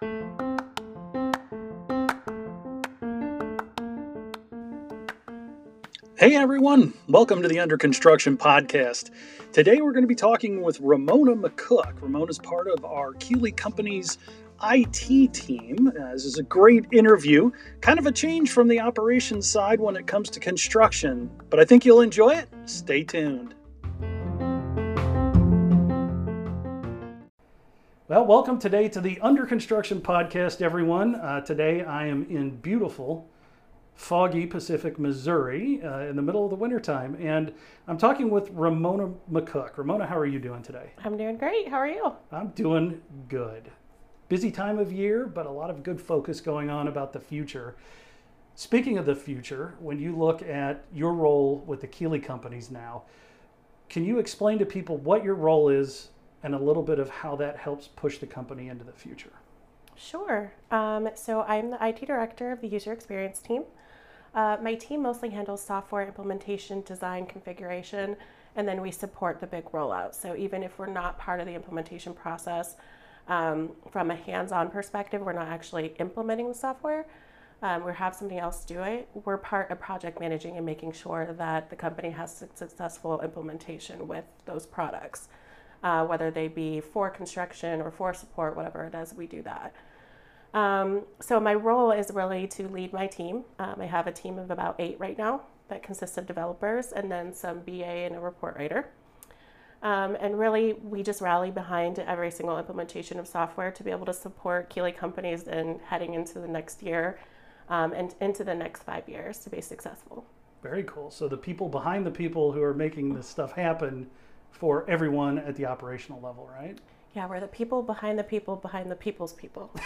Hey everyone, welcome to the Under Construction Podcast. Today we're going to be talking with Ramona McCook. Ramona is part of our Keeley Company's IT team. Uh, this is a great interview, kind of a change from the operations side when it comes to construction, but I think you'll enjoy it. Stay tuned. Well, welcome today to the Under Construction Podcast, everyone. Uh, today I am in beautiful foggy Pacific, Missouri, uh, in the middle of the wintertime. And I'm talking with Ramona McCook. Ramona, how are you doing today? I'm doing great. How are you? I'm doing good. Busy time of year, but a lot of good focus going on about the future. Speaking of the future, when you look at your role with the Keeley companies now, can you explain to people what your role is and a little bit of how that helps push the company into the future? Sure. Um, so I'm the IT director of the user experience team. Uh, my team mostly handles software implementation, design, configuration, and then we support the big rollout. So even if we're not part of the implementation process, um, from a hands-on perspective, we're not actually implementing the software. Um, we have somebody else do it. We're part of project managing and making sure that the company has successful implementation with those products, uh, whether they be for construction or for support, whatever it is, we do that. Um, so my role is really to lead my team. Um, I have a team of about eight right now that consists of developers and then some BA and a report writer. Um, and really, we just rally behind every single implementation of software to be able to support Keeley companies in heading into the next year um, and into the next five years to be successful. Very cool. So the people behind the people who are making this stuff happen for everyone at the operational level, right? Yeah, we're the people behind the people behind the people's people.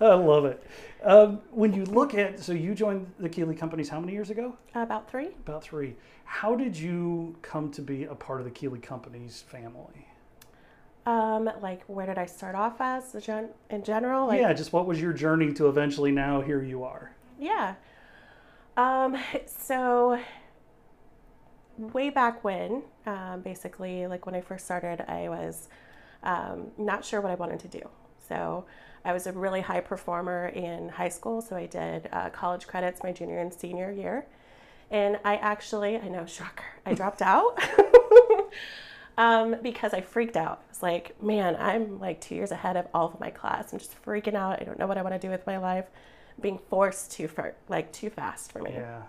I love it. Um, when you look at, so you joined the Keeley companies how many years ago? About three. About three. How did you come to be a part of the Keeley companies family? Um, like where did I start off as in general? Like, yeah, just what was your journey to eventually now here you are? Yeah. Um, so way back when, um, basically, like when I first started, I was um, not sure what I wanted to do. So I was a really high performer in high school. So I did uh, college credits my junior and senior year. And I actually, I know, shocker, I dropped out um, because I freaked out. It's like, man, I'm like two years ahead of all of my class. I'm just freaking out. I don't know what I want to do with my life. being forced too far, like too fast for me. Yeah.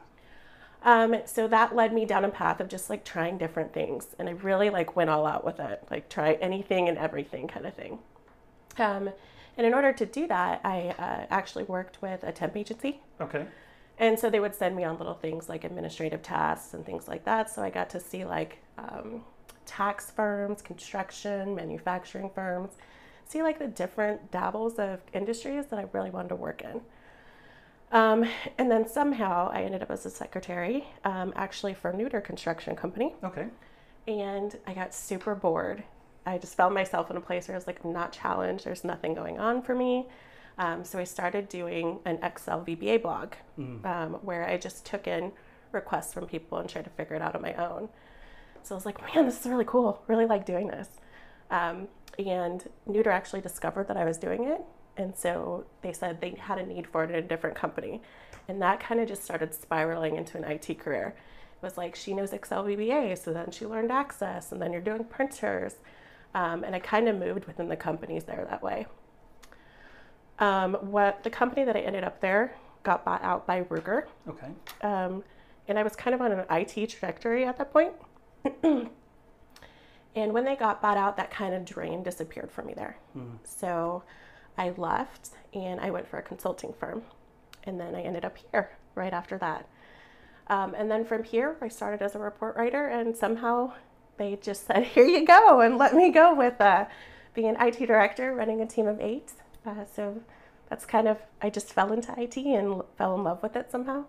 Um, so that led me down a path of just like trying different things. And I really like went all out with it, like try anything and everything kind of thing. Um, and in order to do that, I uh, actually worked with a temp agency. Okay. And so they would send me on little things like administrative tasks and things like that. So I got to see like um, tax firms, construction, manufacturing firms, see like the different dabbles of industries that I really wanted to work in. Um, and then somehow I ended up as a secretary, um, actually for Nooter Construction Company. Okay. And I got super bored. I just found myself in a place where I was like, I'm not challenged. There's nothing going on for me. Um, so I started doing an Excel VBA blog mm. Um, where I just took in requests from people and tried to figure it out on my own. So I was like, man, this is really cool. Really like doing this. Um, and Nooter actually discovered that I was doing it and so they said they had a need for it in a different company. And that kind of just started spiraling into an IT career. It was like she knows Excel VBA, so then she learned Access, and then you're doing printers. Um, and I kind of moved within the companies there that way. Um, what the company that I ended up there got bought out by Ruger. Okay. Um, and I was kind of on an IT trajectory at that point. and when they got bought out, that kind of drain disappeared for me there. Mm. So I left and I went for a consulting firm. And then I ended up here right after that. Um, and then from here, I started as a report writer, and somehow they just said, Here you go, and let me go with uh, being an IT director, running a team of eight. Uh, so that's kind of, I just fell into IT and fell in love with it somehow.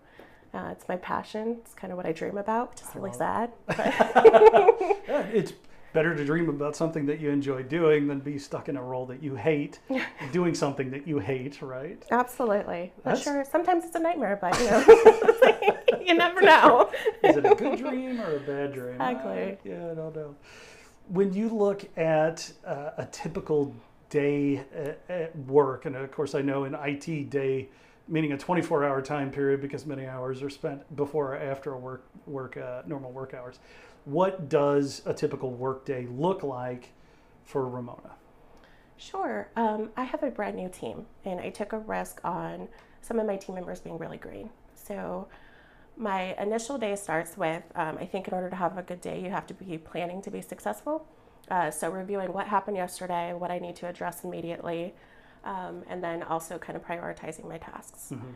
Uh, it's my passion. It's kind of what I dream about, which is really sad. yeah, it's better to dream about something that you enjoy doing than be stuck in a role that you hate, doing something that you hate, right? Absolutely. That's... Sure. Sometimes it's a nightmare, but you know, you never know. Is it a good dream or a bad dream? Exactly. yeah, I don't know. When you look at uh, a typical day at, at work, and of course I know in IT day meaning a 24 hour time period because many hours are spent before or after work work uh, normal work hours. What does a typical workday look like for Ramona? Sure. Um, I have a brand new team, and I took a risk on some of my team members being really green. So my initial day starts with um, I think in order to have a good day, you have to be planning to be successful. Uh, so reviewing what happened yesterday, what I need to address immediately, um, and then also kind of prioritizing my tasks. Mm-hmm.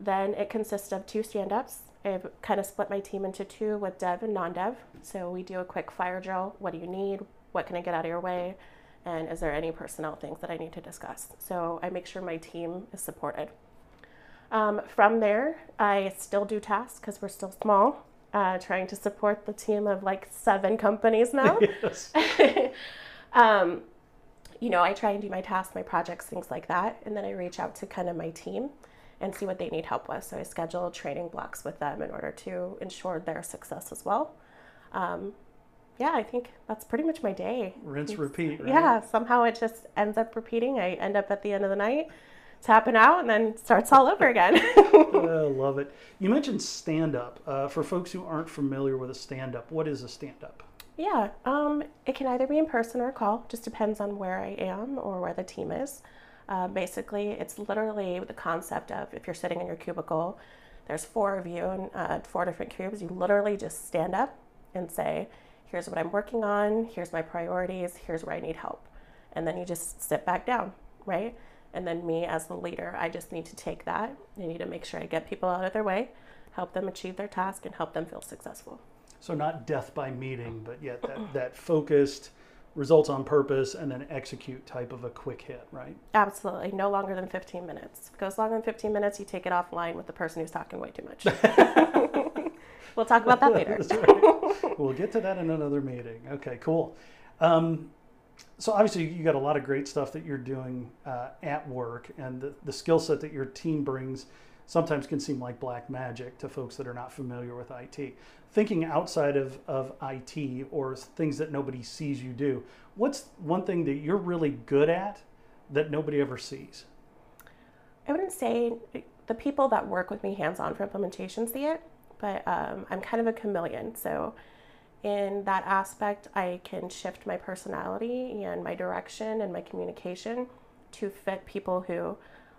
Then it consists of two stand ups. I've kind of split my team into two with dev and non dev. So we do a quick fire drill. What do you need? What can I get out of your way? And is there any personnel things that I need to discuss? So I make sure my team is supported. Um, from there, I still do tasks because we're still small, uh, trying to support the team of like seven companies now. um, you know, I try and do my tasks, my projects, things like that. And then I reach out to kind of my team and see what they need help with. So I schedule training blocks with them in order to ensure their success as well. Um, yeah, I think that's pretty much my day. Rinse, repeat. Right? Yeah, somehow it just ends up repeating. I end up at the end of the night tapping out and then starts all over again. I love it. You mentioned stand up. Uh, for folks who aren't familiar with a stand up, what is a stand up? Yeah, um, it can either be in person or a call, just depends on where I am or where the team is. Uh, basically, it's literally the concept of if you're sitting in your cubicle, there's four of you and uh, four different cubes, you literally just stand up and say, Here's what I'm working on, here's my priorities, here's where I need help. And then you just sit back down, right? And then, me as the leader, I just need to take that. I need to make sure I get people out of their way, help them achieve their task, and help them feel successful. So not death by meeting, but yet that, that focused results on purpose and then execute type of a quick hit, right? Absolutely. No longer than 15 minutes. If it goes longer than 15 minutes, you take it offline with the person who's talking way too much. we'll talk about that later. right. We'll get to that in another meeting. Okay, cool. Um, so obviously you got a lot of great stuff that you're doing uh, at work and the, the skill set that your team brings sometimes can seem like black magic to folks that are not familiar with IT. Thinking outside of, of IT or things that nobody sees you do, what's one thing that you're really good at that nobody ever sees? I wouldn't say the people that work with me hands on for implementation see it, but um, I'm kind of a chameleon. So, in that aspect, I can shift my personality and my direction and my communication to fit people who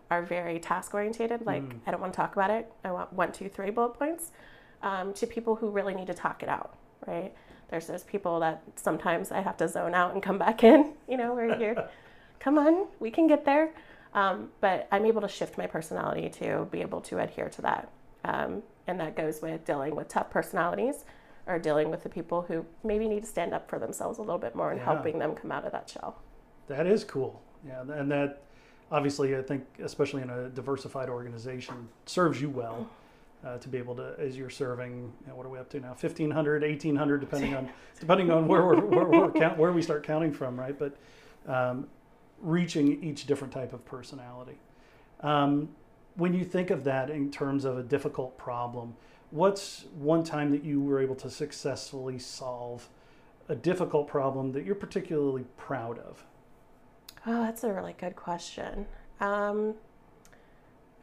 are very task orientated. Like, mm. I don't want to talk about it. I want one, two, three bullet points. Um, to people who really need to talk it out, right? There's those people that sometimes I have to zone out and come back in, you know, where you're, come on, we can get there. Um, but I'm able to shift my personality to be able to adhere to that. Um, and that goes with dealing with tough personalities or dealing with the people who maybe need to stand up for themselves a little bit more and yeah. helping them come out of that shell. That is cool. Yeah. And that, obviously, I think, especially in a diversified organization, serves you well. Uh, to be able to, as you're serving, you know, what are we up to now? 1,500, 1,800, depending on depending on where we're, where, we're count, where we start counting from, right? But um, reaching each different type of personality. Um, when you think of that in terms of a difficult problem, what's one time that you were able to successfully solve a difficult problem that you're particularly proud of? Oh, that's a really good question. Um,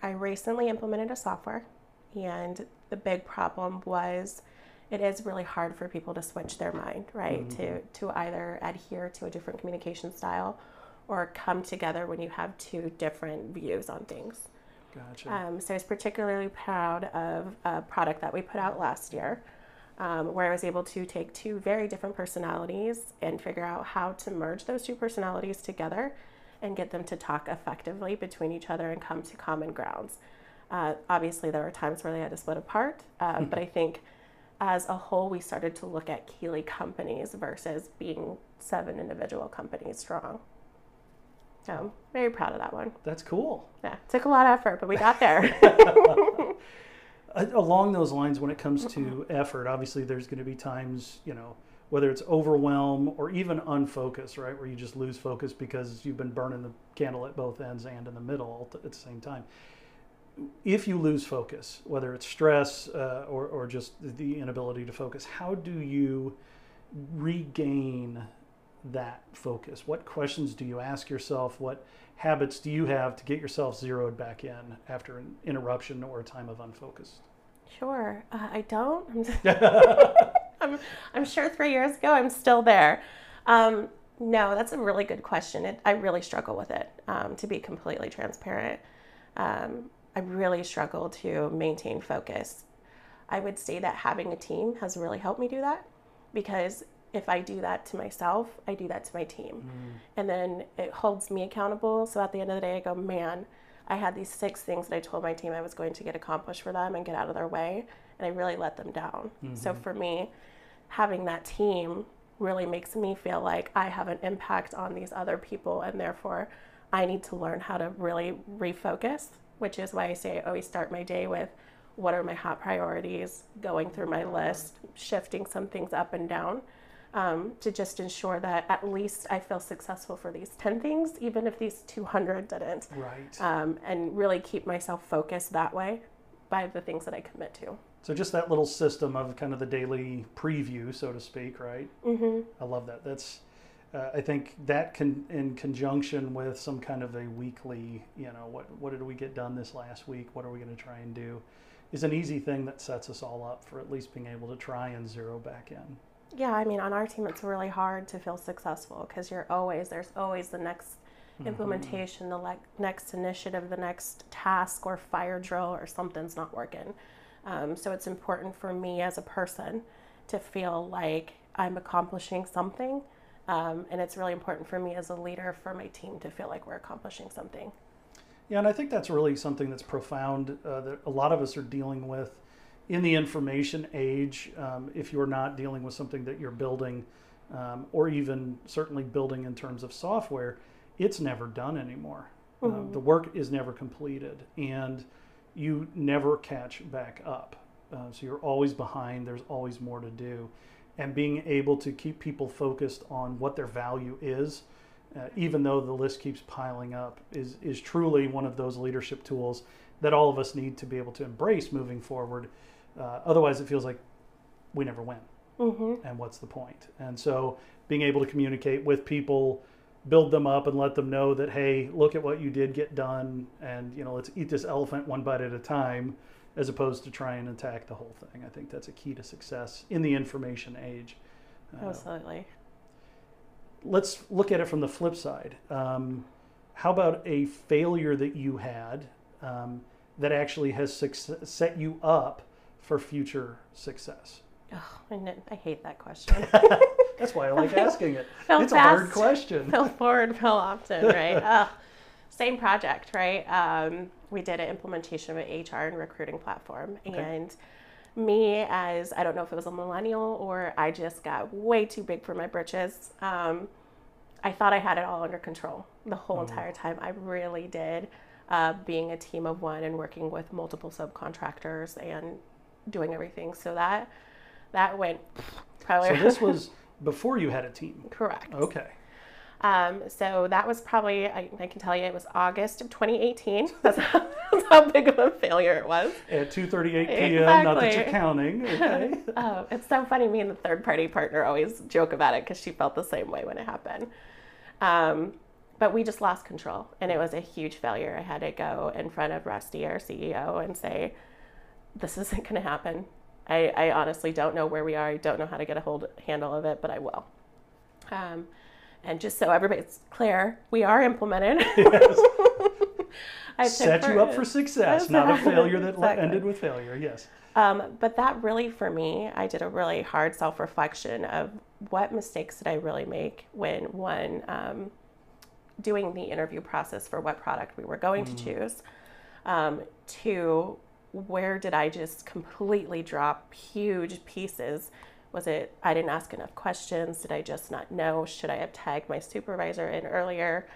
I recently implemented a software, and the big problem was it is really hard for people to switch their mind, right? Mm-hmm. To to either adhere to a different communication style or come together when you have two different views on things. Gotcha. Um, so I was particularly proud of a product that we put out last year um, where I was able to take two very different personalities and figure out how to merge those two personalities together and get them to talk effectively between each other and come to common grounds. Uh, obviously, there were times where they had to split apart, uh, but I think as a whole, we started to look at Keeley companies versus being seven individual companies strong. So I'm very proud of that one. That's cool. Yeah, took a lot of effort, but we got there. along those lines, when it comes to effort, obviously there's going to be times, you know, whether it's overwhelm or even unfocus, right, where you just lose focus because you've been burning the candle at both ends and in the middle at the same time. If you lose focus, whether it's stress uh, or, or just the inability to focus, how do you regain that focus? What questions do you ask yourself? What habits do you have to get yourself zeroed back in after an interruption or a time of unfocused? Sure. Uh, I don't. I'm, I'm sure three years ago I'm still there. Um, no, that's a really good question. It, I really struggle with it, um, to be completely transparent. Um, I really struggle to maintain focus. I would say that having a team has really helped me do that because if I do that to myself, I do that to my team. Mm. And then it holds me accountable. So at the end of the day, I go, man, I had these six things that I told my team I was going to get accomplished for them and get out of their way. And I really let them down. Mm-hmm. So for me, having that team really makes me feel like I have an impact on these other people. And therefore, I need to learn how to really refocus, which is why I say I always start my day with what are my hot priorities, going through my list, shifting some things up and down um, to just ensure that at least I feel successful for these 10 things, even if these 200 didn't. Right. Um, and really keep myself focused that way by the things that I commit to. So just that little system of kind of the daily preview, so to speak, right? Mm-hmm. I love that. That's, uh, I think that can, in conjunction with some kind of a weekly, you know, what what did we get done this last week? What are we going to try and do? Is an easy thing that sets us all up for at least being able to try and zero back in. Yeah, I mean, on our team, it's really hard to feel successful because you're always, there's always the next mm-hmm. implementation, the le- next initiative, the next task or fire drill or something's not working. Um, so it's important for me as a person to feel like I'm accomplishing something. Um, and it's really important for me as a leader for my team to feel like we're accomplishing something. Yeah, and I think that's really something that's profound uh, that a lot of us are dealing with in the information age, um, if you're not dealing with something that you're building, um, or even certainly building in terms of software, it's never done anymore. Uh, mm-hmm. Uh, the work is never completed, and you never catch back up. Uh, so you're always behind. There's always more to do, and being able to keep people focused on what their value is, uh, even though the list keeps piling up, is is truly one of those leadership tools that all of us need to be able to embrace moving forward uh, otherwise, it feels like we never win. Mm-hmm. And what's the point? And so, being able to communicate with people, build them up, and let them know that, hey, look at what you did get done, and you know, let's eat this elephant one bite at a time, as opposed to try and attack the whole thing. I think that's a key to success in the information age. Uh, Absolutely. Let's look at it from the flip side. Um, how about a failure that you had um, that actually has success, set you up for future success? Oh, I, I hate that question. That's why I like asking it. it's fast, a hard question. Feel forward, feel often, right? same project, right? Um, we did an implementation of an HR and recruiting platform, okay. and me as I don't know if it was a millennial or I just got way too big for my britches. Um, I thought I had it all under control the whole mm. entire time. I really did. Uh, being a team of one and working with multiple subcontractors and doing everything. So that that went probably. So this was before you had a team. Correct. Okay. Um, so that was probably I, I, can tell you it was August of 2018. That's how, that's how big of a failure it was. At 2:38 p.m. Exactly. Not that you're counting. Okay. oh, it's so funny. Me and the third party partner always joke about it because she felt the same way when it happened. Um, but we just lost control, and it was a huge failure. I had to go in front of Rusty, our CEO, and say, this isn't going to happen. I, I, honestly don't know where we are. I don't know how to get a hold handle of it, but I will. Um, and just so everybody's clear, we are implemented. Yes. Set you up for success, not a failure that exactly. ended with failure. Yes. Um, but that really, for me, I did a really hard self reflection of what mistakes did I really make when one um, doing the interview process for what product we were going mm. to choose. Um, two, where did I just completely drop huge pieces? Was it I didn't ask enough questions? Did I just not know? Should I have tagged my supervisor in earlier?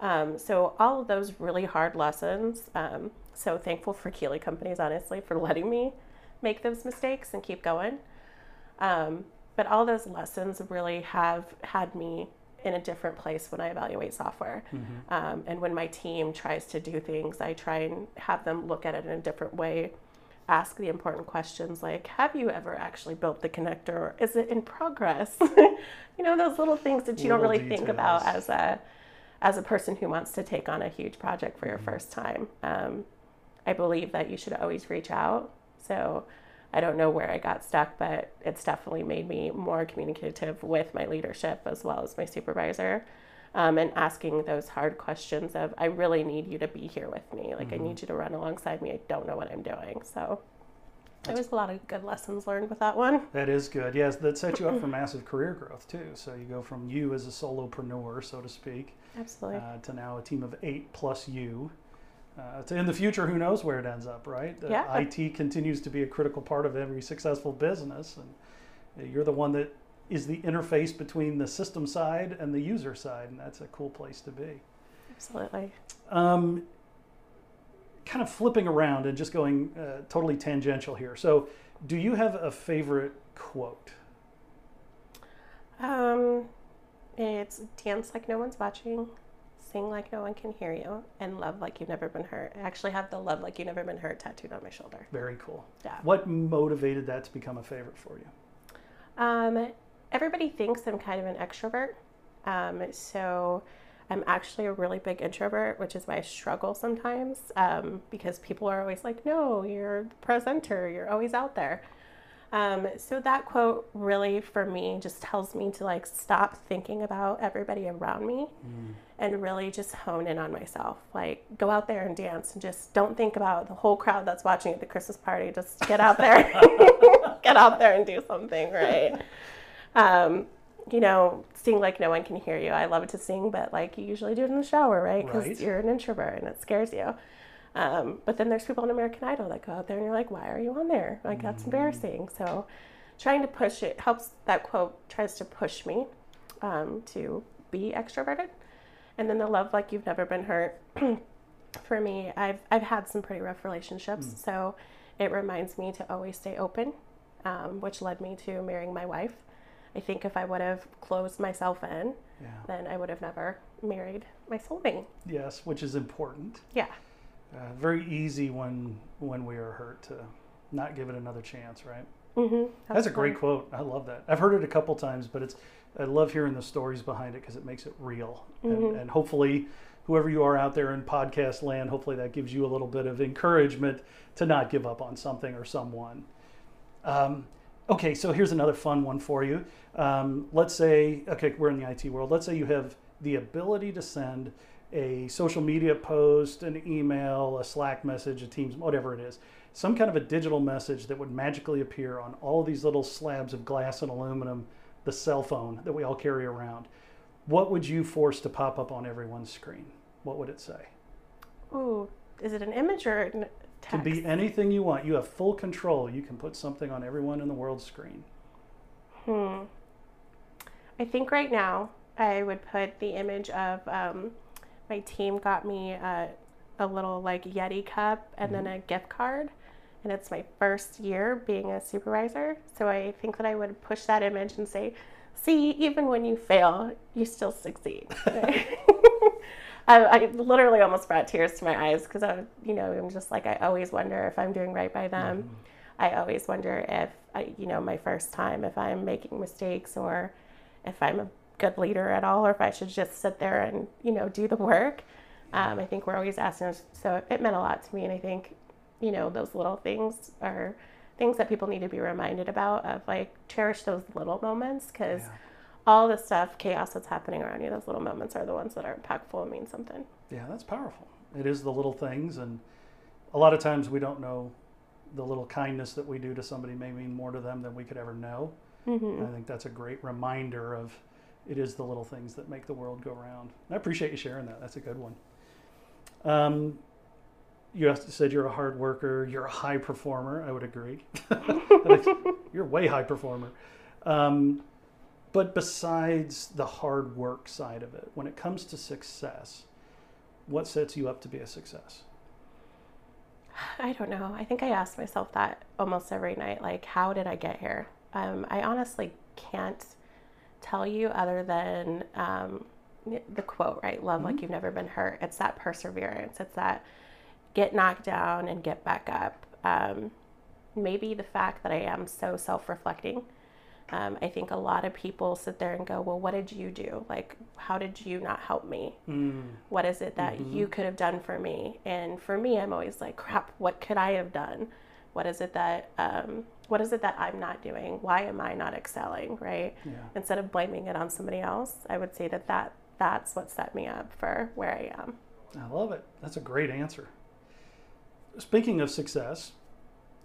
Um, so all of those really hard lessons. Um, so thankful for Keeley Companies, honestly, for letting me make those mistakes and keep going. Um, but all those lessons really have had me in a different place when I evaluate software. Mm-hmm. Um, and when my team tries to do things, I try and have them look at it in a different way ask the important questions like, have you ever actually built the connector? Or is it in progress? you know, those little things that you Little don't really think about as a as a person who wants to take on a huge project for your Mhm. first time. Um, I believe that you should always reach out. So I don't know where I got stuck, but it's definitely made me more communicative with my leadership as well as my supervisor. Um, and asking those hard questions of, I really need you to be here with me. Like, Mhm. I need you to run alongside me. I don't know what I'm doing. So there was a lot of good lessons learned with that one. That is good. Yes, that sets you up for massive career growth too. So you go from you as a solopreneur, so to speak, Absolutely. uh, to now a team of eight plus you. Uh, to in the future, who knows where it ends up, right? Uh, IT continues to be a critical part of every successful business, and you're the one that is the interface between the system side and the user side, and that's a cool place to be. Absolutely. Um, kind of flipping around and just going uh, totally tangential here. So, do you have a favorite quote? Um, it's dance like no one's watching, sing like no one can hear you, and love like you've never been hurt. I actually have the love like you've never been hurt tattooed on my shoulder. Very cool. Yeah. What motivated that to become a favorite for you? Um, everybody thinks I'm kind of an extrovert. Um, so I'm actually a really big introvert, which is why I struggle sometimes um, because people are always like, no, you're the presenter, you're always out there. Um, so that quote really for me just tells me to like stop thinking about everybody around me and really just hone in on myself. Like go out there and dance and just don't think about the whole crowd that's watching at the Christmas party. Just get out there, get out there and do something, right? Um, you know, sing like no one can hear you. I love to sing, but like you usually do it in the shower, right? Because Right. you're an introvert and it scares you. Um, but then there's people on American Idol that go out there and you're like, why are you on there? Like that's embarrassing. So trying to push it helps. That quote tries to push me um, to be extroverted. And then the love like you've never been hurt. For me, I've I've had some pretty rough relationships, so it reminds me to always stay open, um, which led me to marrying my wife. I think if I would have closed myself in, Yeah. then I would have never married my soulmate. Yes, which is important. Yeah, Uh, very easy when when we are hurt to not give it another chance, right? mm-hmm. That's a great quote. I love that. I've heard it a couple times, but it's I love hearing the stories behind it because it makes it real. And, Mhm. and hopefully, whoever you are out there in podcast land, hopefully that gives you a little bit of encouragement to not give up on something or someone. Um, okay, so here's another fun one for you. Um, let's say, okay, we're in the IT world. Let's say you have the ability to send a social media post, an email, a Slack message, a Teams, whatever it is, some kind of a digital message that would magically appear on all these little slabs of glass and aluminum, the cell phone that we all carry around. What would you force to pop up on everyone's screen? What would it say? Ooh, is it an image or a text? Can be anything you want. You have full control. You can put something on everyone in the world's screen. Hmm. I think right now I would put the image of um, my team got me a, a little like Yeti cup and then a mm-hmm. gift card. And it's my first year being a supervisor. So I think that I would push that image and say, see, even when you fail, you still succeed. I, I literally almost brought tears to my eyes because I, you know, I'm just like, I always wonder if I'm doing right by them. Mm-hmm. I always wonder if, I, you know, my first time, if I'm making mistakes or if I'm a good leader at all, or if I should just sit there and, you know, do the work. Um, I think we're always asking. So it meant a lot to me. And I think, you know, those little things are things that people need to be reminded about of like cherish those little moments because Yeah. all the stuff, chaos that's happening around you, those little moments are the ones that are impactful and mean something. Yeah, that's powerful. It is the little things, and a lot of times we don't know the little kindness that we do to somebody may mean more to them than we could ever know. hmm I think that's a great reminder of it is the little things that make the world go round. I appreciate you sharing that. That's a good one. Um, you said you're a hard worker. You're a high performer. I would agree. you're way high performer. Um, but besides the hard work side of it, when it comes to success, what sets you up to be a success? I don't know. I think I ask myself that almost every night. Like, how did I get here? Um, I honestly can't tell you other than um, the quote, right? Love like you've never been hurt. It's that perseverance. It's that get knocked down and get back up. Um, maybe the fact that I am so self reflecting. Um, I think a lot of people sit there and go, Well, what did you do? Like, how did you not help me? Mm. What is it that Mhm. you could have done for me? And for me, I'm always like, Crap, what could I have done? What is it that, um, what is it that I'm not doing? Why am I not excelling? Right? Yeah. Instead of blaming it on somebody else, I would say that, that that's what set me up for where I am. I love it. That's a great answer. Speaking of success,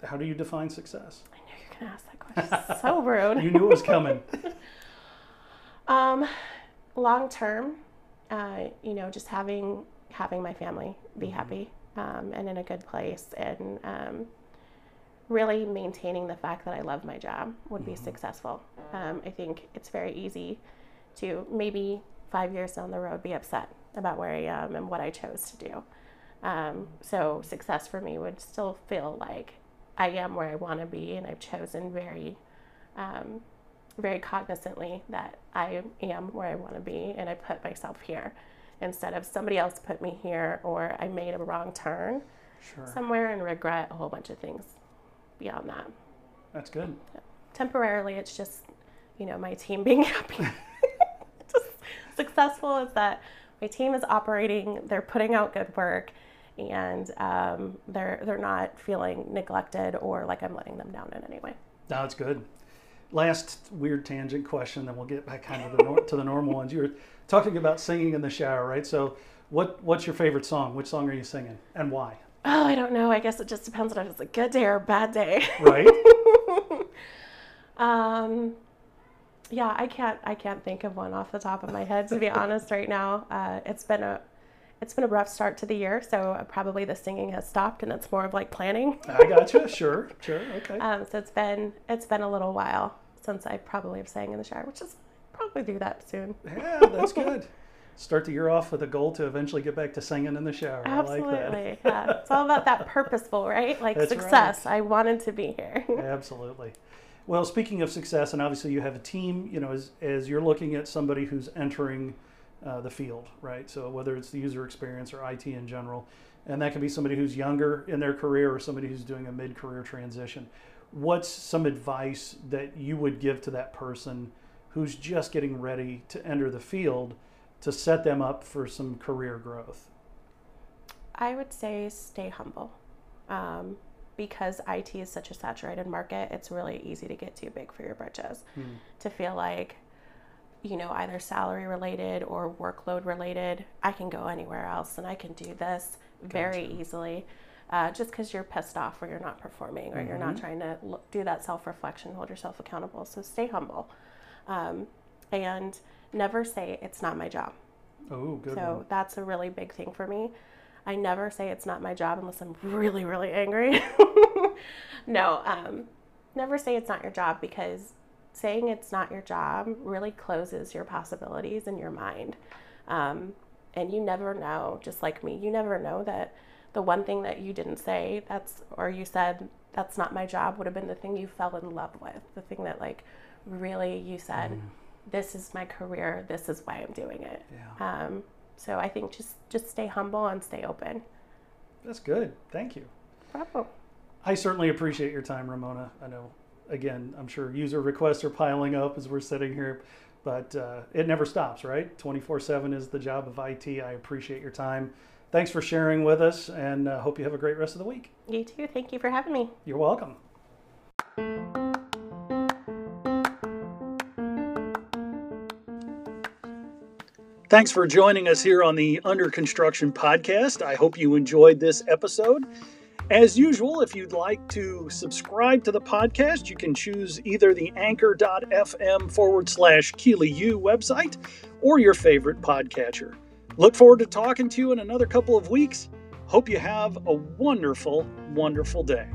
how do you define success? I knew you were going to ask that question. so rude. You knew it was coming. Um, long term, uh, you know, just having having my family be happy um, and in a good place, and um, really maintaining the fact that I love my job would be successful. Um, I think it's very easy to maybe five years down the road be upset about where I am and what I chose to do. Um, so success for me would still feel like I am where I want to be, and I've chosen very um, very cognizantly that I am where I want to be and I put myself here instead of somebody else put me here or I made a wrong turn Sure. somewhere and regret a whole bunch of things beyond that. That's good. Temporarily, it's just, you know, my team being happy. just successful is that my team is operating, they're putting out good work. And um, they're they're not feeling neglected or like I'm letting them down in any way. No, it's good. Last weird tangent question, then we'll get back kind of the nor- to the normal ones. You were talking about singing in the shower, right? So, what what's your favorite song? Which song are you singing, and why? Oh, I don't know. I guess it just depends on if it's a good day or a bad day. Right? um, yeah, I can't. I can't think of one off the top of my head to be honest. Right now, uh, it's been a it's been a rough start to the year, so uh, probably the singing has stopped, and it's more of like planning. I got you. Sure, sure. Okay. Um, so it's been it's been a little while since I probably have sang in the shower, which is probably do that soon. Yeah, that's good. Start the year off with a goal to eventually get back to singing in the shower. I like that. Absolutely, yeah. It's all about that purposeful, right? Like That's success. I wanted to be here. Absolutely. Well, speaking of success, and obviously you have a team, you know, as, as you're looking at somebody who's entering uh, the field, right? So whether it's the user experience or IT in general, and that can be somebody who's younger in their career or somebody who's doing a mid career transition. What's some advice that you would give to that person who's just getting ready to enter the field to set them up for some career growth? I would say stay humble. Um, because IT is such a saturated market, it's really easy to get too big for your britches. Hmm. To feel like, you know, either salary related or workload related, I can go anywhere else and I can do this very easily. Uh, just because you're pissed off or you're not performing or you're not Mhm. trying to look, do that self reflection, hold yourself accountable. So stay humble. Um, and never say it's not my job. Oh, good So one. that's a really big thing for me. I never say it's not my job unless I'm really, really angry. no, um, never say it's not your job because saying it's not your job really closes your possibilities in your mind. Um, and you never know, just like me, you never know that the one thing that you didn't say that's or you said that's not my job would have been the thing you fell in love with, the thing that like really you said this is my career, this is why I'm doing it. Yeah, Um, so I think just just stay humble and stay open. that's good. Thank you. Bravo. I certainly appreciate your time, Ramona. I know, again, I'm sure user requests are piling up as we're sitting here, but uh, it never stops, right? 24 7 is the job of IT. I appreciate your time. Thanks for sharing with us and uh, hope you have a great rest of the week. You too. Thank you for having me. You're welcome. Thanks for joining us here on the Under Construction podcast. I hope you enjoyed this episode. As usual, if you'd like to subscribe to the podcast, you can choose either the anchor.fm forward slash Keeley U website or your favorite podcatcher. Look forward to talking to you in another couple of weeks. Hope you have a wonderful, wonderful day.